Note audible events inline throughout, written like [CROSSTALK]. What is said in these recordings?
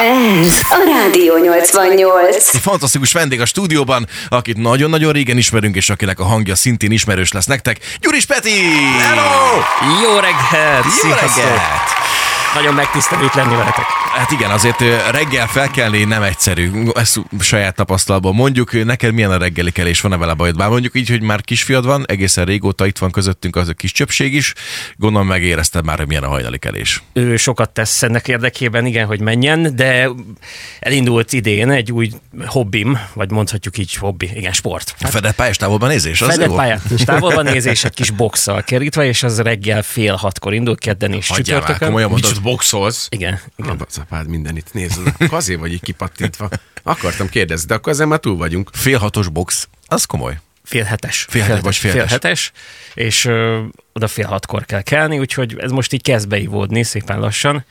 Ez a Rádió 88. Egy fantasztikus vendég a stúdióban, akit nagyon-nagyon régen ismerünk, és akinek a hangja szintén ismerős lesz nektek. Gyuris Peti! Hello! Jó reggelt! Jó Sziasztok! reggelt! Nagyon megtisztelő itt lenni veletek. Hát igen, azért reggel felkelni nem egyszerű. Ezt saját tapasztalatban mondjuk. Neked milyen a reggeli kelés? Van-e vele bajod? Bár mondjuk így, hogy már kisfiad van, egészen régóta itt van közöttünk az a kis csöpség is. Gondolom megérezted már, hogy milyen a hajnali kelés. Ő sokat tesz ennek érdekében, igen, hogy menjen, de elindult idén egy új hobbim, vagy mondhatjuk így hobbi, igen, sport. A fedett pályás távolban nézés? Az Fedett és [LAUGHS] távolban nézés, egy kis boxsal kerítve, és az reggel fél hatkor indul, kedden és Hagyjál már, csütörtökön. komolyan mondod. Boxolsz? Igen, igen. A zapád minden itt nézd, azért vagy így kipattintva. Akartam kérdezni, de akkor ezen már túl vagyunk. Fél hatos box, az komoly. Fél hetes. Fél hetes, vagy fél fél hetes. hetes, és ö, oda fél hatkor kell kelni, úgyhogy ez most így kezd beivódni szépen lassan.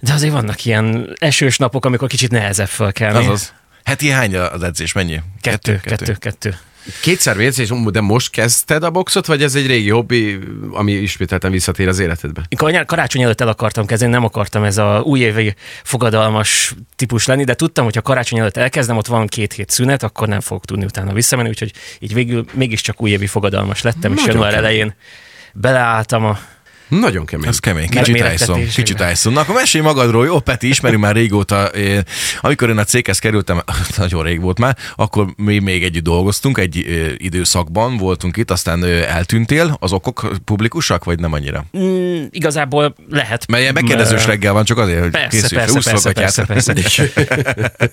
De azért vannak ilyen esős napok, amikor kicsit nehezebb fölkelni. Azaz. Heti hány az edzés? Mennyi? Kettő, kettő, kettő. kettő. Kétszer és de most kezdted a boxot, vagy ez egy régi hobbi, ami ismételten visszatér az életedbe? Én kar- karácsony előtt el akartam kezdeni, nem akartam ez a újévi fogadalmas típus lenni, de tudtam, hogy ha karácsony előtt elkezdem, ott van két hét szünet, akkor nem fogok tudni utána visszamenni, úgyhogy így végül mégiscsak újévi fogadalmas lettem, és Nagyon január kemény. elején beleálltam a Nagyon kemény. Ez kemény, kicsit. Tyson, kicsit Tyson. Na akkor mesélj magadról, jó Peti, ismerünk már régóta. Én, amikor én a céghez kerültem, [LAUGHS] nagyon rég volt már, akkor mi még együtt dolgoztunk, egy ö, időszakban voltunk itt, aztán ö, eltűntél. Az okok publikusak, vagy nem annyira? Mm, igazából lehet. Mert ilyen megkérdezős reggel van, csak azért, hogy Persze, készülj persze, persze, gatyát. persze, persze.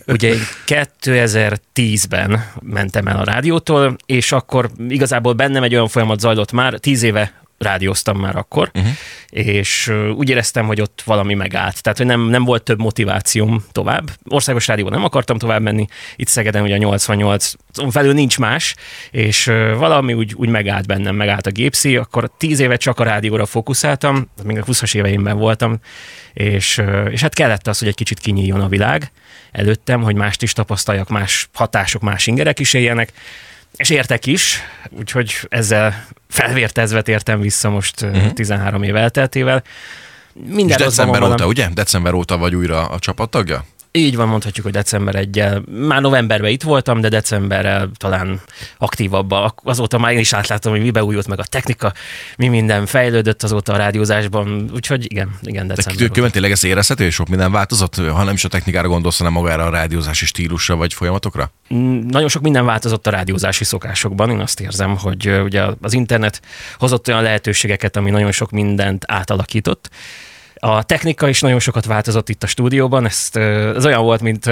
[LAUGHS] Ugye én 2010-ben mentem el a rádiótól, és akkor igazából bennem egy olyan folyamat zajlott már, tíz éve rádióztam már akkor, uh-huh. és úgy éreztem, hogy ott valami megállt. Tehát, hogy nem, nem volt több motivációm tovább. Országos rádióban nem akartam tovább menni, itt Szegeden ugye a 88 felül nincs más, és valami úgy, úgy megállt bennem, megállt a gépszi, akkor tíz éve csak a rádióra fókuszáltam, még a 20-as éveimben voltam, és, és hát kellett az, hogy egy kicsit kinyíljon a világ előttem, hogy mást is tapasztaljak, más hatások, más ingerek is éljenek, és értek is, úgyhogy ezzel felvértezve tértem vissza most uh-huh. 13 év elteltével. És Minden rosszban december óta, valami. ugye? December óta vagy újra a csapattagja? Így van, mondhatjuk, hogy december 1 Már novemberben itt voltam, de decemberrel talán aktívabban. Azóta már én is átláttam, hogy mi beújult meg a technika, mi minden fejlődött azóta a rádiózásban. Úgyhogy igen, igen, De december. külön tényleg ez érezhető, és sok minden változott, ha nem is a technikára gondolsz, hanem magára a rádiózási stílusra vagy folyamatokra? Mm, nagyon sok minden változott a rádiózási szokásokban. Én azt érzem, hogy ugye az internet hozott olyan lehetőségeket, ami nagyon sok mindent átalakított. A technika is nagyon sokat változott itt a stúdióban, ezt, ez olyan volt, mint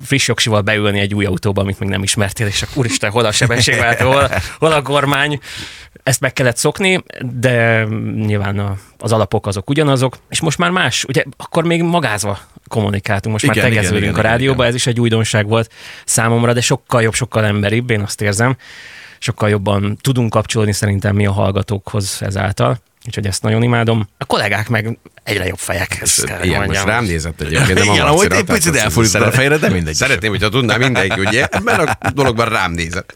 friss jogsival beülni egy új autóba, amit még nem ismertél, és akkor úristen, hol a sebességváltó, hol, hol a kormány. Ezt meg kellett szokni, de nyilván a, az alapok azok ugyanazok, és most már más, ugye akkor még magázva kommunikáltunk, most Igen, már tegeződünk igen, a rádióba, igen. ez is egy újdonság volt számomra, de sokkal jobb, sokkal emberibb, én azt érzem. Sokkal jobban tudunk kapcsolódni szerintem mi a hallgatókhoz ezáltal. Úgyhogy ezt nagyon imádom. A kollégák meg egyre jobb fejek. Ezt kell, Igen, most rám nézett egyébként. nem Igen, ahogy egy picit elfordítod a fejre, de mindegy. Szeretném, hogyha tudná mindenki, ugye? Ebben a dologban rám nézett.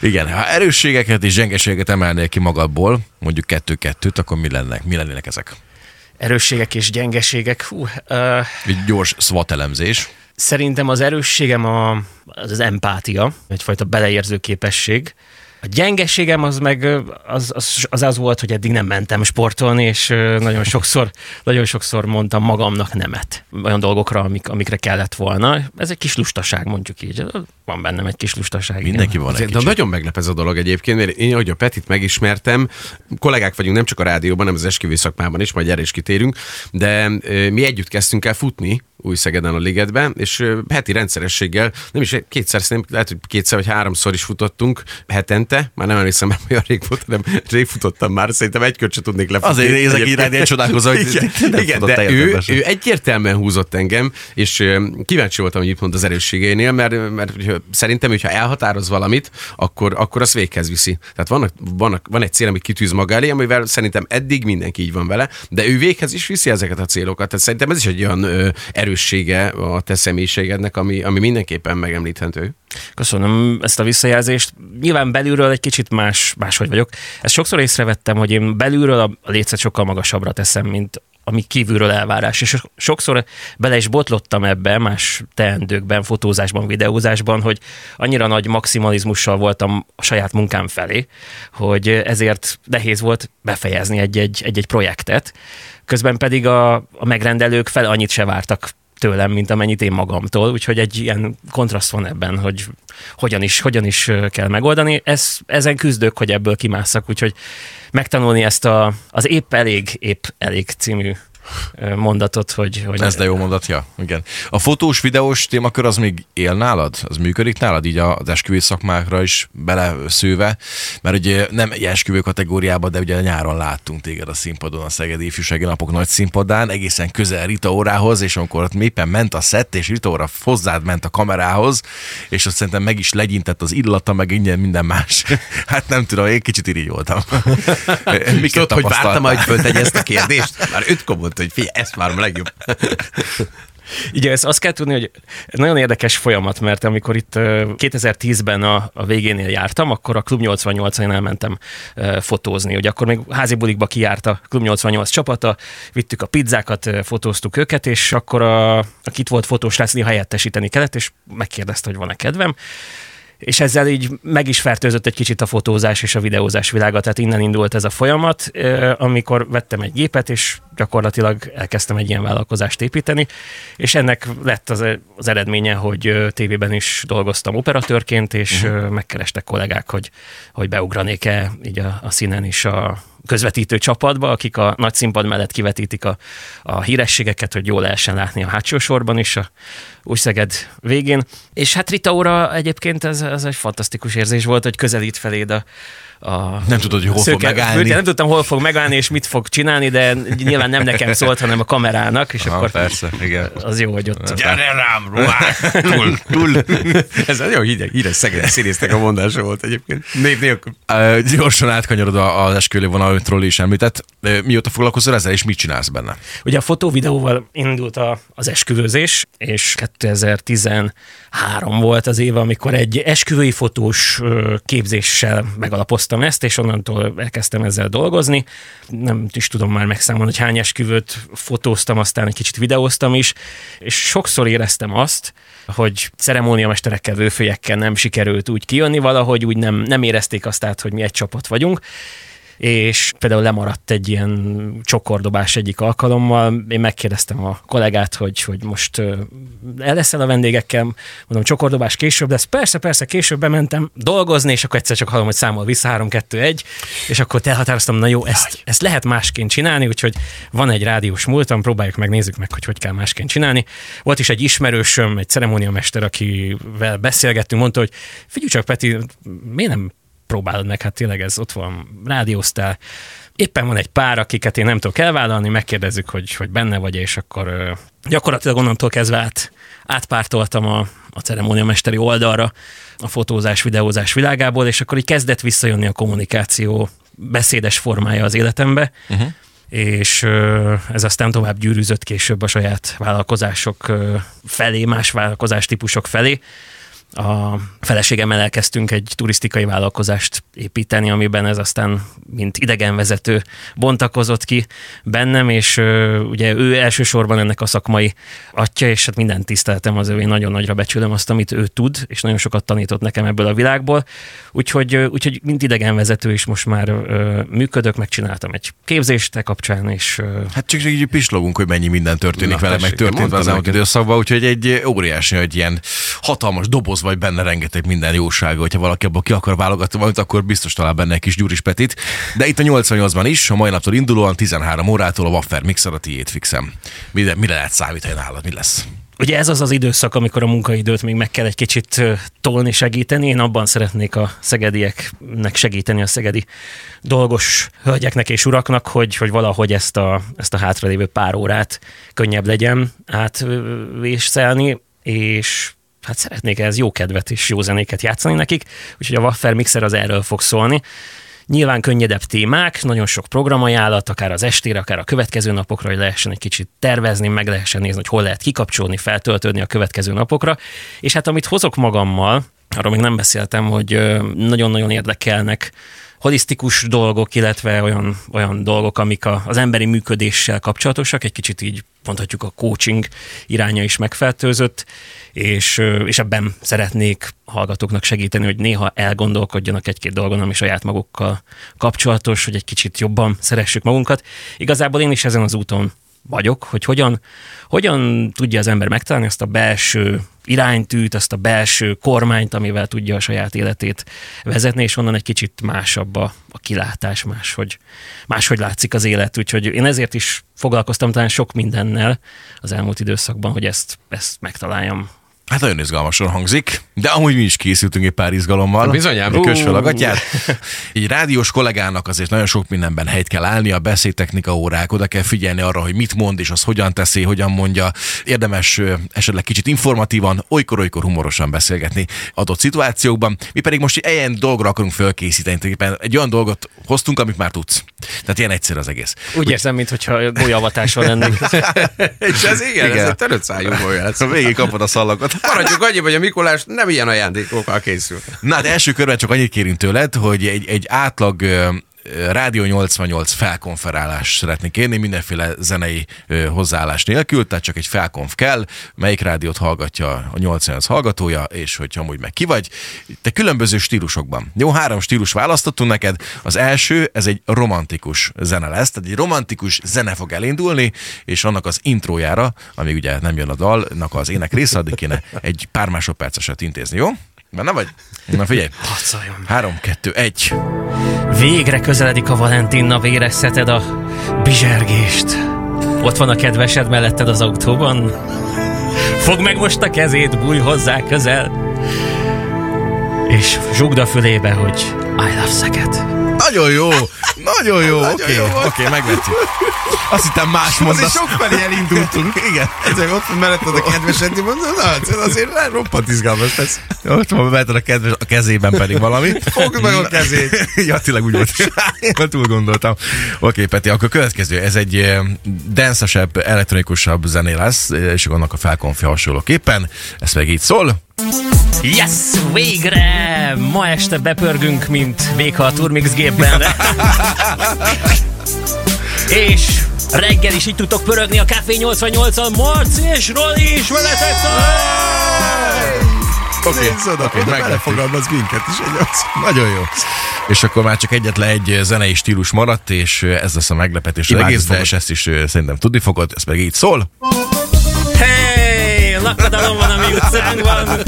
Igen, ha erősségeket és gyengeségeket emelnél ki magadból, mondjuk kettő-kettőt, akkor mi lennek? Mi lennének ezek? Erősségek és gyengeségek. Hú, uh, Egy gyors SWOT elemzés. Szerintem az erősségem a, az, az empátia, egyfajta beleérző képesség. A gyengeségem az meg az, az, az, az volt, hogy eddig nem mentem sportolni, és nagyon sokszor, nagyon sokszor mondtam magamnak nemet olyan dolgokra, amik, amikre kellett volna. Ez egy kis lustaság, mondjuk így. Van bennem egy kis lustaság. igen. Mindenki van egy de kicsit. nagyon meglep ez a dolog egyébként, mert én, ahogy a Petit megismertem, kollégák vagyunk nem csak a rádióban, hanem az esküvő szakmában is, majd erre is kitérünk, de mi együtt kezdtünk el futni, új Szegeden a ligetben, és heti rendszerességgel, nem is kétszer, szerintem lehet, hogy kétszer vagy háromszor is futottunk hetente, már nem emlékszem, mert olyan rég volt, nem rég futottam már, szerintem egy kört sem tudnék lefutni. Azért nézek rád, ilyen csodálkozom, hogy igen, nem igen de ő, ő egyértelműen húzott engem, és kíváncsi voltam, hogy mit mond az erősségeinél, mert, mert szerintem, hogyha elhatároz valamit, akkor, akkor azt véghez viszi. Tehát vannak, vannak, van egy cél, amit kitűz maga elé, amivel szerintem eddig mindenki így van vele, de ő véghez is viszi ezeket a célokat. Tehát szerintem ez is egy olyan ö, erőssége a te személyiségednek, ami, ami mindenképpen megemlíthető. Köszönöm ezt a visszajelzést. Nyilván belülről egy kicsit más, máshogy vagyok. Ezt sokszor észrevettem, hogy én belülről a lécet sokkal magasabbra teszem, mint ami kívülről elvárás. És sokszor bele is botlottam ebbe más teendőkben, fotózásban, videózásban, hogy annyira nagy maximalizmussal voltam a saját munkám felé, hogy ezért nehéz volt befejezni egy-egy, egy-egy projektet. Közben pedig a, a megrendelők fel annyit se vártak tőlem, mint amennyit én magamtól, úgyhogy egy ilyen kontraszt van ebben, hogy hogyan is, hogyan is kell megoldani. Ez, ezen küzdök, hogy ebből kimásszak, úgyhogy megtanulni ezt a, az épp elég, épp elég című mondatot, hogy... hogy Ez de jó mondat, ja, igen. A fotós, videós témakör az még él nálad? Az működik nálad így az esküvő szakmákra is beleszőve? Mert ugye nem egy esküvő kategóriában, de ugye nyáron láttunk téged a színpadon, a Szegedi Ifjúsági Napok nagy színpadán, egészen közel Rita órához, és amikor ott éppen ment a szett, és Rita óra hozzád ment a kamerához, és azt szerintem meg is legyintett az illata, meg ingyen minden más. [LAUGHS] Hát nem tudom, én kicsit irigy voltam. Miket [LAUGHS] hogy vártam, hogy föltegye ezt a kérdést? [LAUGHS] Már öt komod hogy figyelj, ezt várom legjobb. [LAUGHS] Igen, ezt azt kell tudni, hogy nagyon érdekes folyamat, mert amikor itt 2010-ben a, a végénél jártam, akkor a Klub 88-án elmentem fotózni. Ugye akkor még házi bulikba kijárt a Klub 88 csapata, vittük a pizzákat, fotóztuk őket, és akkor a, aki itt volt fotós lesz, helyettesíteni kellett, és megkérdezte, hogy van-e kedvem és ezzel így meg is fertőzött egy kicsit a fotózás és a videózás világa, tehát innen indult ez a folyamat, amikor vettem egy gépet, és gyakorlatilag elkezdtem egy ilyen vállalkozást építeni, és ennek lett az, az eredménye, hogy tévében is dolgoztam operatőrként, és uh-huh. megkerestek kollégák, hogy, hogy beugranék-e így a, a színen is a, közvetítő csapatba, akik a nagy színpad mellett kivetítik a, a hírességeket, hogy jól lehessen látni a hátsó sorban is a Újszeged végén. És hát Rita óra egyébként ez, ez egy fantasztikus érzés volt, hogy közelít feléd a, a nem tudod, hogy hol szőke, fog megállni. Nem tudtam, hol fog megállni, és mit fog csinálni, de nyilván nem nekem szólt, hanem a kamerának, és Aha, akkor persze, igen. az jó, hogy ott... Gyere rám, ruhás, [LAUGHS] túl, túl. Ez nagyon hideg, híres szegedi színésznek a mondása volt egyébként. Név nélkül. Uh, gyorsan átkanyarodva az esküvő vonalról is említett. Mióta foglalkozol ezzel, és mit csinálsz benne? Ugye a fotóvideóval indult a, az esküvőzés, és 2013 volt az év, amikor egy esküvői fotós képzéssel megalapoztam ezt, és onnantól elkezdtem ezzel dolgozni. Nem is tudom már megszámolni, hogy hány esküvőt fotóztam, aztán egy kicsit videóztam is, és sokszor éreztem azt, hogy ceremóniamesterekkel, vőfőjekkel nem sikerült úgy kijönni valahogy, úgy nem, nem érezték azt át, hogy mi egy csapat vagyunk, és például lemaradt egy ilyen csokordobás egyik alkalommal. Én megkérdeztem a kollégát, hogy, hogy most el leszel a vendégekkel, mondom, csokordobás később lesz. Persze, persze, később bementem dolgozni, és akkor egyszer csak hallom, hogy számol vissza 3, 2, 1, és akkor elhatároztam, na jó, ezt, ezt lehet másként csinálni, úgyhogy van egy rádiós múltam, próbáljuk meg, nézzük meg, hogy hogy kell másként csinálni. Volt is egy ismerősöm, egy ceremóniamester, akivel beszélgettünk, mondta, hogy figyelj csak, Peti, miért nem próbálod meg, hát tényleg ez ott van, rádióztál. Éppen van egy pár, akiket én nem tudok elvállalni, megkérdezzük, hogy, hogy benne vagy, és akkor gyakorlatilag onnantól kezdve át, átpártoltam a, a ceremóniamesteri oldalra a fotózás, videózás világából, és akkor így kezdett visszajönni a kommunikáció beszédes formája az életembe, uh-huh. és ez aztán tovább gyűrűzött később a saját vállalkozások felé, más vállalkozás típusok felé, a feleségemmel elkezdtünk egy turisztikai vállalkozást építeni, amiben ez aztán mint idegenvezető bontakozott ki bennem, és ö, ugye ő elsősorban ennek a szakmai atya, és hát mindent tiszteltem az ő, én nagyon nagyra becsülöm azt, amit ő tud, és nagyon sokat tanított nekem ebből a világból, úgyhogy, ö, úgyhogy mint idegenvezető is most már ö, működök, megcsináltam egy képzést e kapcsán, és... Hát csak így pislogunk, hogy mennyi minden történik Na, vele, meg történt az elmúlt időszakban, úgyhogy egy óriási, hogy ilyen hatalmas doboz vagy benne rengeteg minden jósága, hogyha valaki abból ki akar válogatni valamit, akkor biztos talál benne egy kis Gyuris Petit. De itt a 88-ban is, a mai naptól indulóan 13 órától a Waffer Mixer a tiét fixem. Mire, mire lehet számítani nálad, mi lesz? Ugye ez az az időszak, amikor a munkaidőt még meg kell egy kicsit tolni, segíteni. Én abban szeretnék a szegedieknek segíteni, a szegedi dolgos hölgyeknek és uraknak, hogy, hogy valahogy ezt a, ezt a hátralévő pár órát könnyebb legyen átvészelni, és hát szeretnék ez jó kedvet és jó zenéket játszani nekik, úgyhogy a Waffer Mixer az erről fog szólni. Nyilván könnyedebb témák, nagyon sok programajánlat, akár az estére, akár a következő napokra, hogy lehessen egy kicsit tervezni, meg lehessen nézni, hogy hol lehet kikapcsolni, feltöltődni a következő napokra. És hát amit hozok magammal, arról még nem beszéltem, hogy nagyon-nagyon érdekelnek holisztikus dolgok, illetve olyan, olyan dolgok, amik a, az emberi működéssel kapcsolatosak, egy kicsit így mondhatjuk a coaching iránya is megfertőzött, és, és ebben szeretnék hallgatóknak segíteni, hogy néha elgondolkodjanak egy-két dolgon, ami saját magukkal kapcsolatos, hogy egy kicsit jobban szeressük magunkat. Igazából én is ezen az úton vagyok, hogy hogyan, hogyan tudja az ember megtalálni azt a belső iránytűt, azt a belső kormányt, amivel tudja a saját életét vezetni, és onnan egy kicsit másabb a, a kilátás, máshogy, máshogy látszik az élet. Úgyhogy én ezért is foglalkoztam talán sok mindennel az elmúlt időszakban, hogy ezt, ezt megtaláljam. Hát nagyon izgalmasan hangzik, de amúgy mi is készültünk egy pár izgalommal. Bizonyám. Kös fel a gatyát. Egy rádiós kollégának azért nagyon sok mindenben helyt kell állni, a beszédtechnika órák, oda kell figyelni arra, hogy mit mond, és az hogyan teszi, hogyan mondja. Érdemes esetleg kicsit informatívan, olykor-olykor humorosan beszélgetni adott szituációkban. Mi pedig most egy ilyen dolgra akarunk fölkészíteni. Tulajdonképpen Egy olyan dolgot hoztunk, amit már tudsz. Tehát ilyen egyszerű az egész. Úgy érzem, mintha gólyavatáson lennék. És [LAUGHS] ez igen, Igen. ez egy törött szájú [LAUGHS] olyan. Végig kapod a szallagot. Maradjunk annyi, hogy a Mikulás nem ilyen ajándékokkal készül. Na, hát első körben csak annyit kérünk tőled, hogy egy, egy átlag Rádió 88 felkonferálás szeretnék kérni, mindenféle zenei hozzáállás nélkül, tehát csak egy felkonf kell, melyik rádiót hallgatja a 88 hallgatója, és hogyha amúgy meg ki vagy. Te különböző stílusokban. Jó, három stílus választottunk neked. Az első, ez egy romantikus zene lesz, tehát egy romantikus zene fog elindulni, és annak az intrójára, ami ugye nem jön a dalnak az ének része, addig kéne egy pár másodperceset intézni, jó? Benne vagy? Na figyelj. Harcoljon. Három, kettő, egy. Végre közeledik a Valentin nap, érezheted a bizsergést. Ott van a kedvesed melletted az autóban. Fogd meg most a kezét, bújj hozzá közel. És zsugd a fülébe, hogy I love Szeket. Nagyon jó! Nagyon jó! Oké, volt. oké, megvettük. Azt hittem más Azért mondasz. sok felé elindultunk. [LAUGHS] Igen. Ezek ott van melletted a kedvesed, mondom, na, ez azért roppant izgalmas lesz. Ott van bevetted a, kedves, a kezében pedig valami. Fogd meg a kezét. [LAUGHS] ja, tényleg úgy volt. Én túl gondoltam. Oké, Peti, akkor következő. Ez egy eh, dancesebb, elektronikusabb zené lesz, és annak a felkonfi hasonlóképpen. Ez meg így szól. Yes, végre! Ma este bepörgünk, mint véka a Turmix gépben. és reggel is így tudtok pörögni a Café 88-al. Marci és Roli is veletek Oké, oda megvettük. belefogalmaz minket is egy az. Nagyon jó. És akkor már csak egyetlen egy zenei stílus maradt, és ez lesz a meglepetés az Imádni egész, de ezt is szerintem tudni fogod, ez meg így szól. Hey, lakadalom van a mi utcánkban.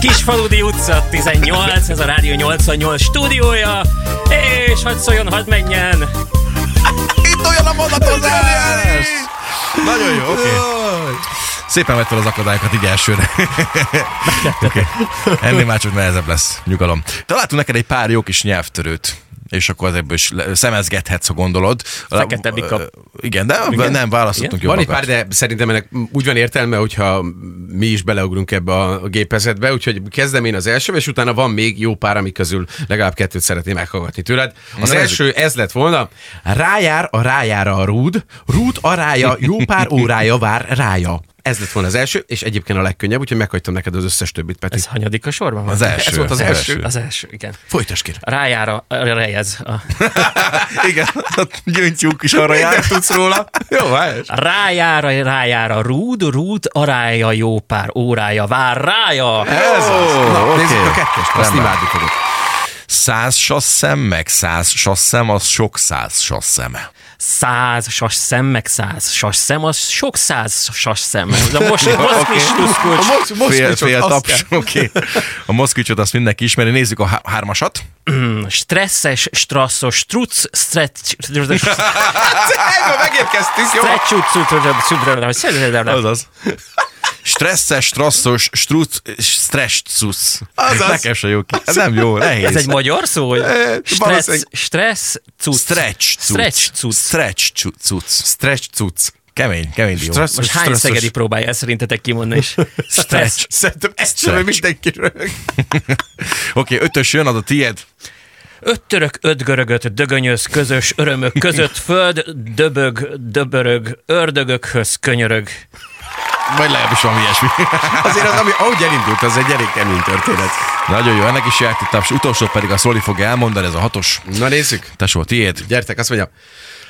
Kisfaludi utca 18, ez a Rádió 88 stúdiója, és hadd szóljon, hadd menjen. Itt olyan a mondatozás! Nagyon jó, oké. Szépen vett fel az akadályokat így elsőre. Oké. Ennél már csak nehezebb lesz. Nyugalom. Találtunk neked egy pár jó kis nyelvtörőt és akkor az ebből is szemezgethetsz, ha gondolod. Fekete bika. Igen, de Igen? nem választottunk Van egy jobbakat. pár, de szerintem ennek úgy van értelme, hogyha mi is beleugrunk ebbe a gépezetbe, úgyhogy kezdem én az első, és utána van még jó pár, amik közül legalább kettőt szeretném meghallgatni tőled. Az Na, első ez lett volna, rájár a rájára a rúd, rúd arája, jó pár órája vár rája. Ez lett volna az első, és egyébként a legkönnyebb, úgyhogy meghagytam neked az összes többit, Peti. Ez hanyadik a sorban? van? Az első. Ez volt az első. Az első, igen. Folytasd kérem. Rájára, a rejez. A, [LAUGHS] Igen, ott gyöngytyúk is arra jár. tudsz róla? Jó, helyes. rájára, rájára, rúd, rúd, arája, jó pár órája, vár rája. Ez az. Na, oké. nézzük a kettest, azt imádni fogod. Száz sasszem, meg száz sasszem, az sok száz sasszem. Száz sas szem, meg száz sas szem, az sok száz sas szem. De most. Most, most Fél, fél taps, oké. A moszkvicsot azt mindenki ismeri. Nézzük a há- hármasat. Stresszes, strasszos, struc, stretch, megérkeztünk, jó? stretch, Azaz. Stresszes, strasszos, struc, stresszus. Azaz. Nekem se jó ki. Ez nem jó, nehéz. Ez egy magyar szó, hogy stressz, valószínűleg. stressz, cucc. Stretch cucc. Stretch cucc. Stretch cu- cucc. Stretch cucc. Kemény, kemény dió. Stressz- Most hány stresszes. szegedi próbálja ezt szerintetek kimondani [LAUGHS] is? Stretch. Szerintem ezt sem mindenki röhög. [LAUGHS] Oké, ötös jön, az a tiéd. Öt török, öt görögöt, dögönyöz, közös örömök között, föld, döbög, döbörög, ördögökhöz könyörög. Vagy legalábbis valami ilyesmi. [LAUGHS] Azért az, ami, ahogy elindult, az egy elég kemény történet. Nagyon jó, ennek is járt taps. Utolsó pedig a Szoli fogja elmondani, ez a hatos. Na nézzük. Tesó, tiéd. Gyertek, azt mondja.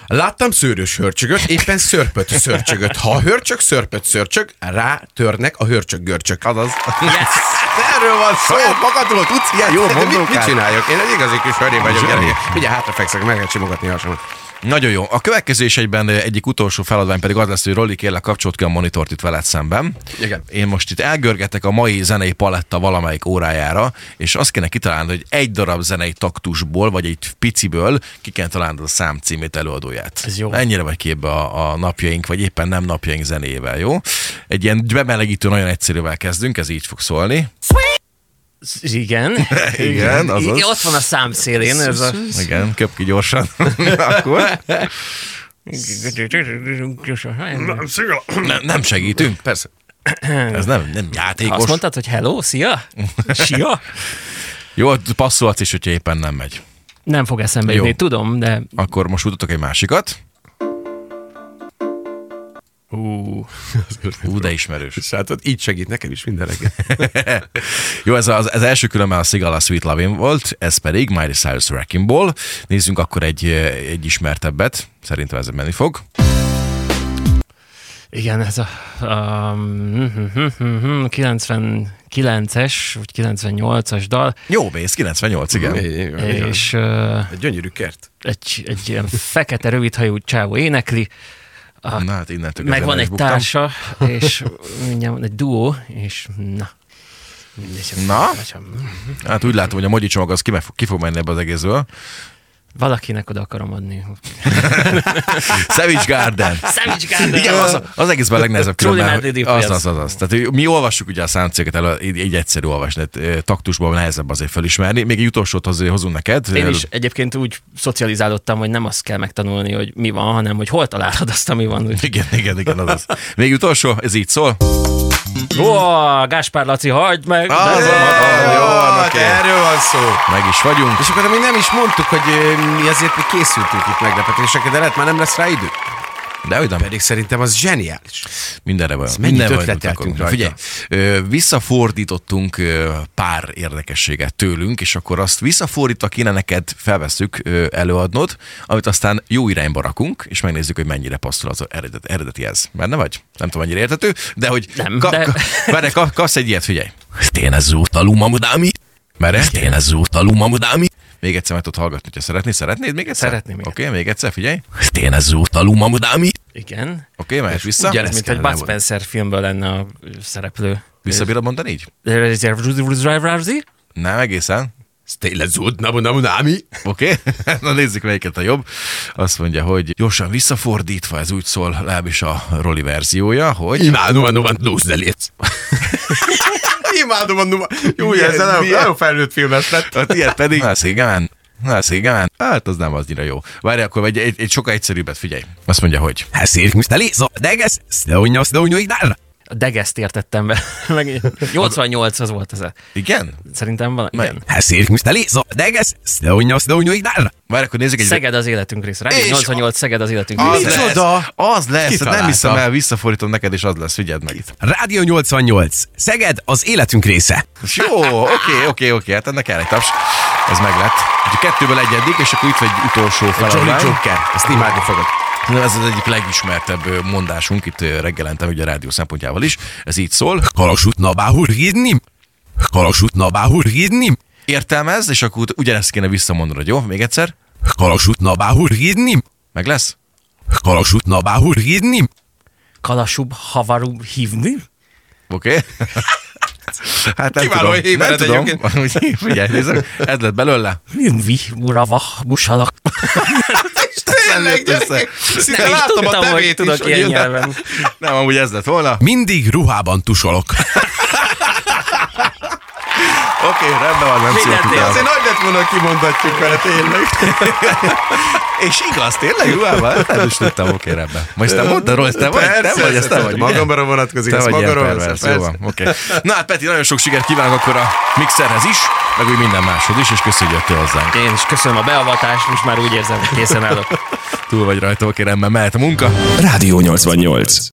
Láttam szőrös hörcsögöt, éppen szörpöt szörcsögöt. Ha a hörcsög szörpöt szörcsög, rá törnek a hörcsög görcsök. Azaz. Yes! Erről van szó! Saját magadról tudsz ilyen jó mit, mit mondókát? csináljak? Én egy igazi kis höré vagyok. Figyelj, hátrafekszek, meg lehet simogatni a hasamat. Nagyon jó. A következő is egyben egyik utolsó feladvány pedig az lesz, hogy Rolli kérlek kapcsolt ki a monitort itt veled szemben. Igen. Én most itt elgörgetek a mai zenei paletta valamelyik órájára, és azt kéne kitalálni, hogy egy darab zenei taktusból, vagy egy piciből ki kell találnod a számcímét előadóját. Ez jó. Ennyire vagy képbe a, a napjaink, vagy éppen nem napjaink zenével, jó? Egy ilyen bemelegítő, nagyon egyszerűvel kezdünk, ez így fog szólni. [LAUGHS] Igen. Igen, azaz. Ott van a szám szélén. Ez a... Igen, köp ki gyorsan. [LAUGHS] Akkor nem, nem segítünk. Persze. Ez nem, nem játékos. Azt mondtad, hogy hello, szia? Sia? Jó, passzolhatsz is, hogyha éppen nem megy. Nem fog eszembe jutni, tudom, de... Akkor most mutatok egy másikat. Ú, [LAUGHS] Ú, de ismerős. És hát ott így segít nekem is minden reggel. [LAUGHS] Jó, ez az, az első különben a Sigala Sweet Lovin volt, ez pedig Miley Cyrus Wrecking Ball. Nézzünk akkor egy, egy ismertebbet, szerintem ez menni fog. igen, ez a um, 99-es, vagy 98-as dal, Jó, mész, 98, igen. és uh, Egy gyönyörű kert. egy, egy ilyen fekete rövidhajú csávó énekli, Na hát innentől meg van egy buktam. társa, és mindjárt van egy duó, és na. Mindegy, Na? hogyha Hát úgy látom, hogy a mogyi csomag az ki, ki fog menni ebbe az egészből. Valakinek oda akarom adni. [LAUGHS] Savage Garden. Savage Garden! Igen, az, az egészben a legnehezebb különben. Az, az, az, az. Tehát mi olvassuk ugye a számcéget elő, így, így egyszerű olvasni, taktusban nehezebb azért felismerni. Még egy utolsót azért hozunk neked. Én is egyébként úgy szocializálódtam, hogy nem azt kell megtanulni, hogy mi van, hanem hogy hol találod azt, ami van. Úgy. Igen, igen, igen, az az. Még utolsó, ez így szól. Ó, Gáspár Laci, hagyd meg! Az De- van, Jó, hát erről van szó. Meg is vagyunk. És akkor mi nem is mondtuk, hogy ö, mi azért mi készültünk itt meglepetésekre, de lehet már nem lesz rá idő. De hogy nem, Pedig szerintem az zseniális. mindenre van. mennyit Minden ötleteltünk rajta. Figyelj, visszafordítottunk pár érdekességet tőlünk, és akkor azt visszafordítva kéne neked felveszük előadnod, amit aztán jó irányba rakunk, és megnézzük, hogy mennyire passzol az eredet, eredeti ez. Benne vagy? Nem tudom, mennyire értető, de hogy Nem, ka, de- Ka, várj, ka, kapsz egy ilyet, figyelj. Tényleg zúta lumamudámi? Mere? Tényleg zúta lumamudámi? Még egyszer meg tudod hallgatni, ha szeretnéd. Szeretnéd még egyszer? Szeretném. Oké, okay, még egyszer, figyelj. Tényleg zúta lumamudámi? Igen. Oké, okay, mehet vissza. Ez mint egy Bud Spencer filmből lenne a szereplő. Visszabírod mondani így? Nem egészen. Tényleg zúd, namu, namu, námi. Oké? Okay? [LAUGHS] Na nézzük, melyiket a jobb. Azt mondja, hogy gyorsan visszafordítva, ez úgy szól, legalábbis a Roli verziója, hogy... Imádom a Numan Lúzdelét. Imádom a Numan. Jó, ez nagyon, felnőtt filmes lett. A tiéd pedig... Na, szégen. Na, szégen. Hát az nem annyira jó. Várj, akkor egy, egy, egy sokkal egyszerűbbet, figyelj. Azt mondja, hogy... Hát szírk, Mr. Lézo, deges, szlónya, szlónya, idárra. A Degeszt értettem be. [LAUGHS] Meg 88 az volt ez. a- Igen? Szerintem van. Igen. Hát szírk, Mr. Lézo, deges, szlónya, szlónya, idárra. Várj, akkor nézzük egy... Szeged az életünk része. Rádió És 88 Szeged az életünk Az része. lesz, az lesz, nem hiszem el, visszafordítom neked, és az lesz, figyeld meg. Rádió 88. Szeged az életünk része. És Jó, oké, oké, oké, hát ennek kell egy taps. Ez meg lett. Úgyhogy kettőből egyedik, és akkor itt vagy utolsó Jolly feladvány. Joker. Ezt imádni fogod. Ez az egyik legismertebb mondásunk itt ö, reggelentem, ugye a rádió szempontjával is. Ez így szól. Kalasut nabáhul hírni. Kalasut nabáhul hírni. Értelmez, és akkor ugyanezt kéne visszamondanod, jó? Még egyszer. Kalasut nabáhul hírni. Meg lesz? Kalasut nabáhul hírni. Kalasub havarub hívni? Oké? Okay? [LAUGHS] Hát nem Kiváló tudom. nem tudom. Úgy, Figyelj, nézzük. Ez lett belőle. Minvi, urava, [LAUGHS] busalak. Tényleg, össze. Nem is tudtam, hogy tudok ilyen nyelven. Nem, amúgy ez lett volna. Mindig ruhában tusolok. [LAUGHS] Oké, okay, rendben van, nem szóltuk el. Azért nagy lett volna, kimondhatjuk vele tényleg. [LAUGHS] És igaz, tényleg ruhában? Nem is tudtam, oké, rendben. Most te mondtad róla, ezt te vagy? Te vagy, ezt te vagy. Magamra vonatkozik, Te ez vagy ilyen magamra persze. jó van, oké. Na hát Peti, nagyon sok sikert kívánok akkor a mixerhez is, meg úgy minden máshoz is, és köszönjük, hogy jöttél hozzánk. Én is köszönöm a beavatást, most már úgy érzem, hogy készen állok. Túl vagy rajta, oké, rendben, mehet a munka. Rádió 88.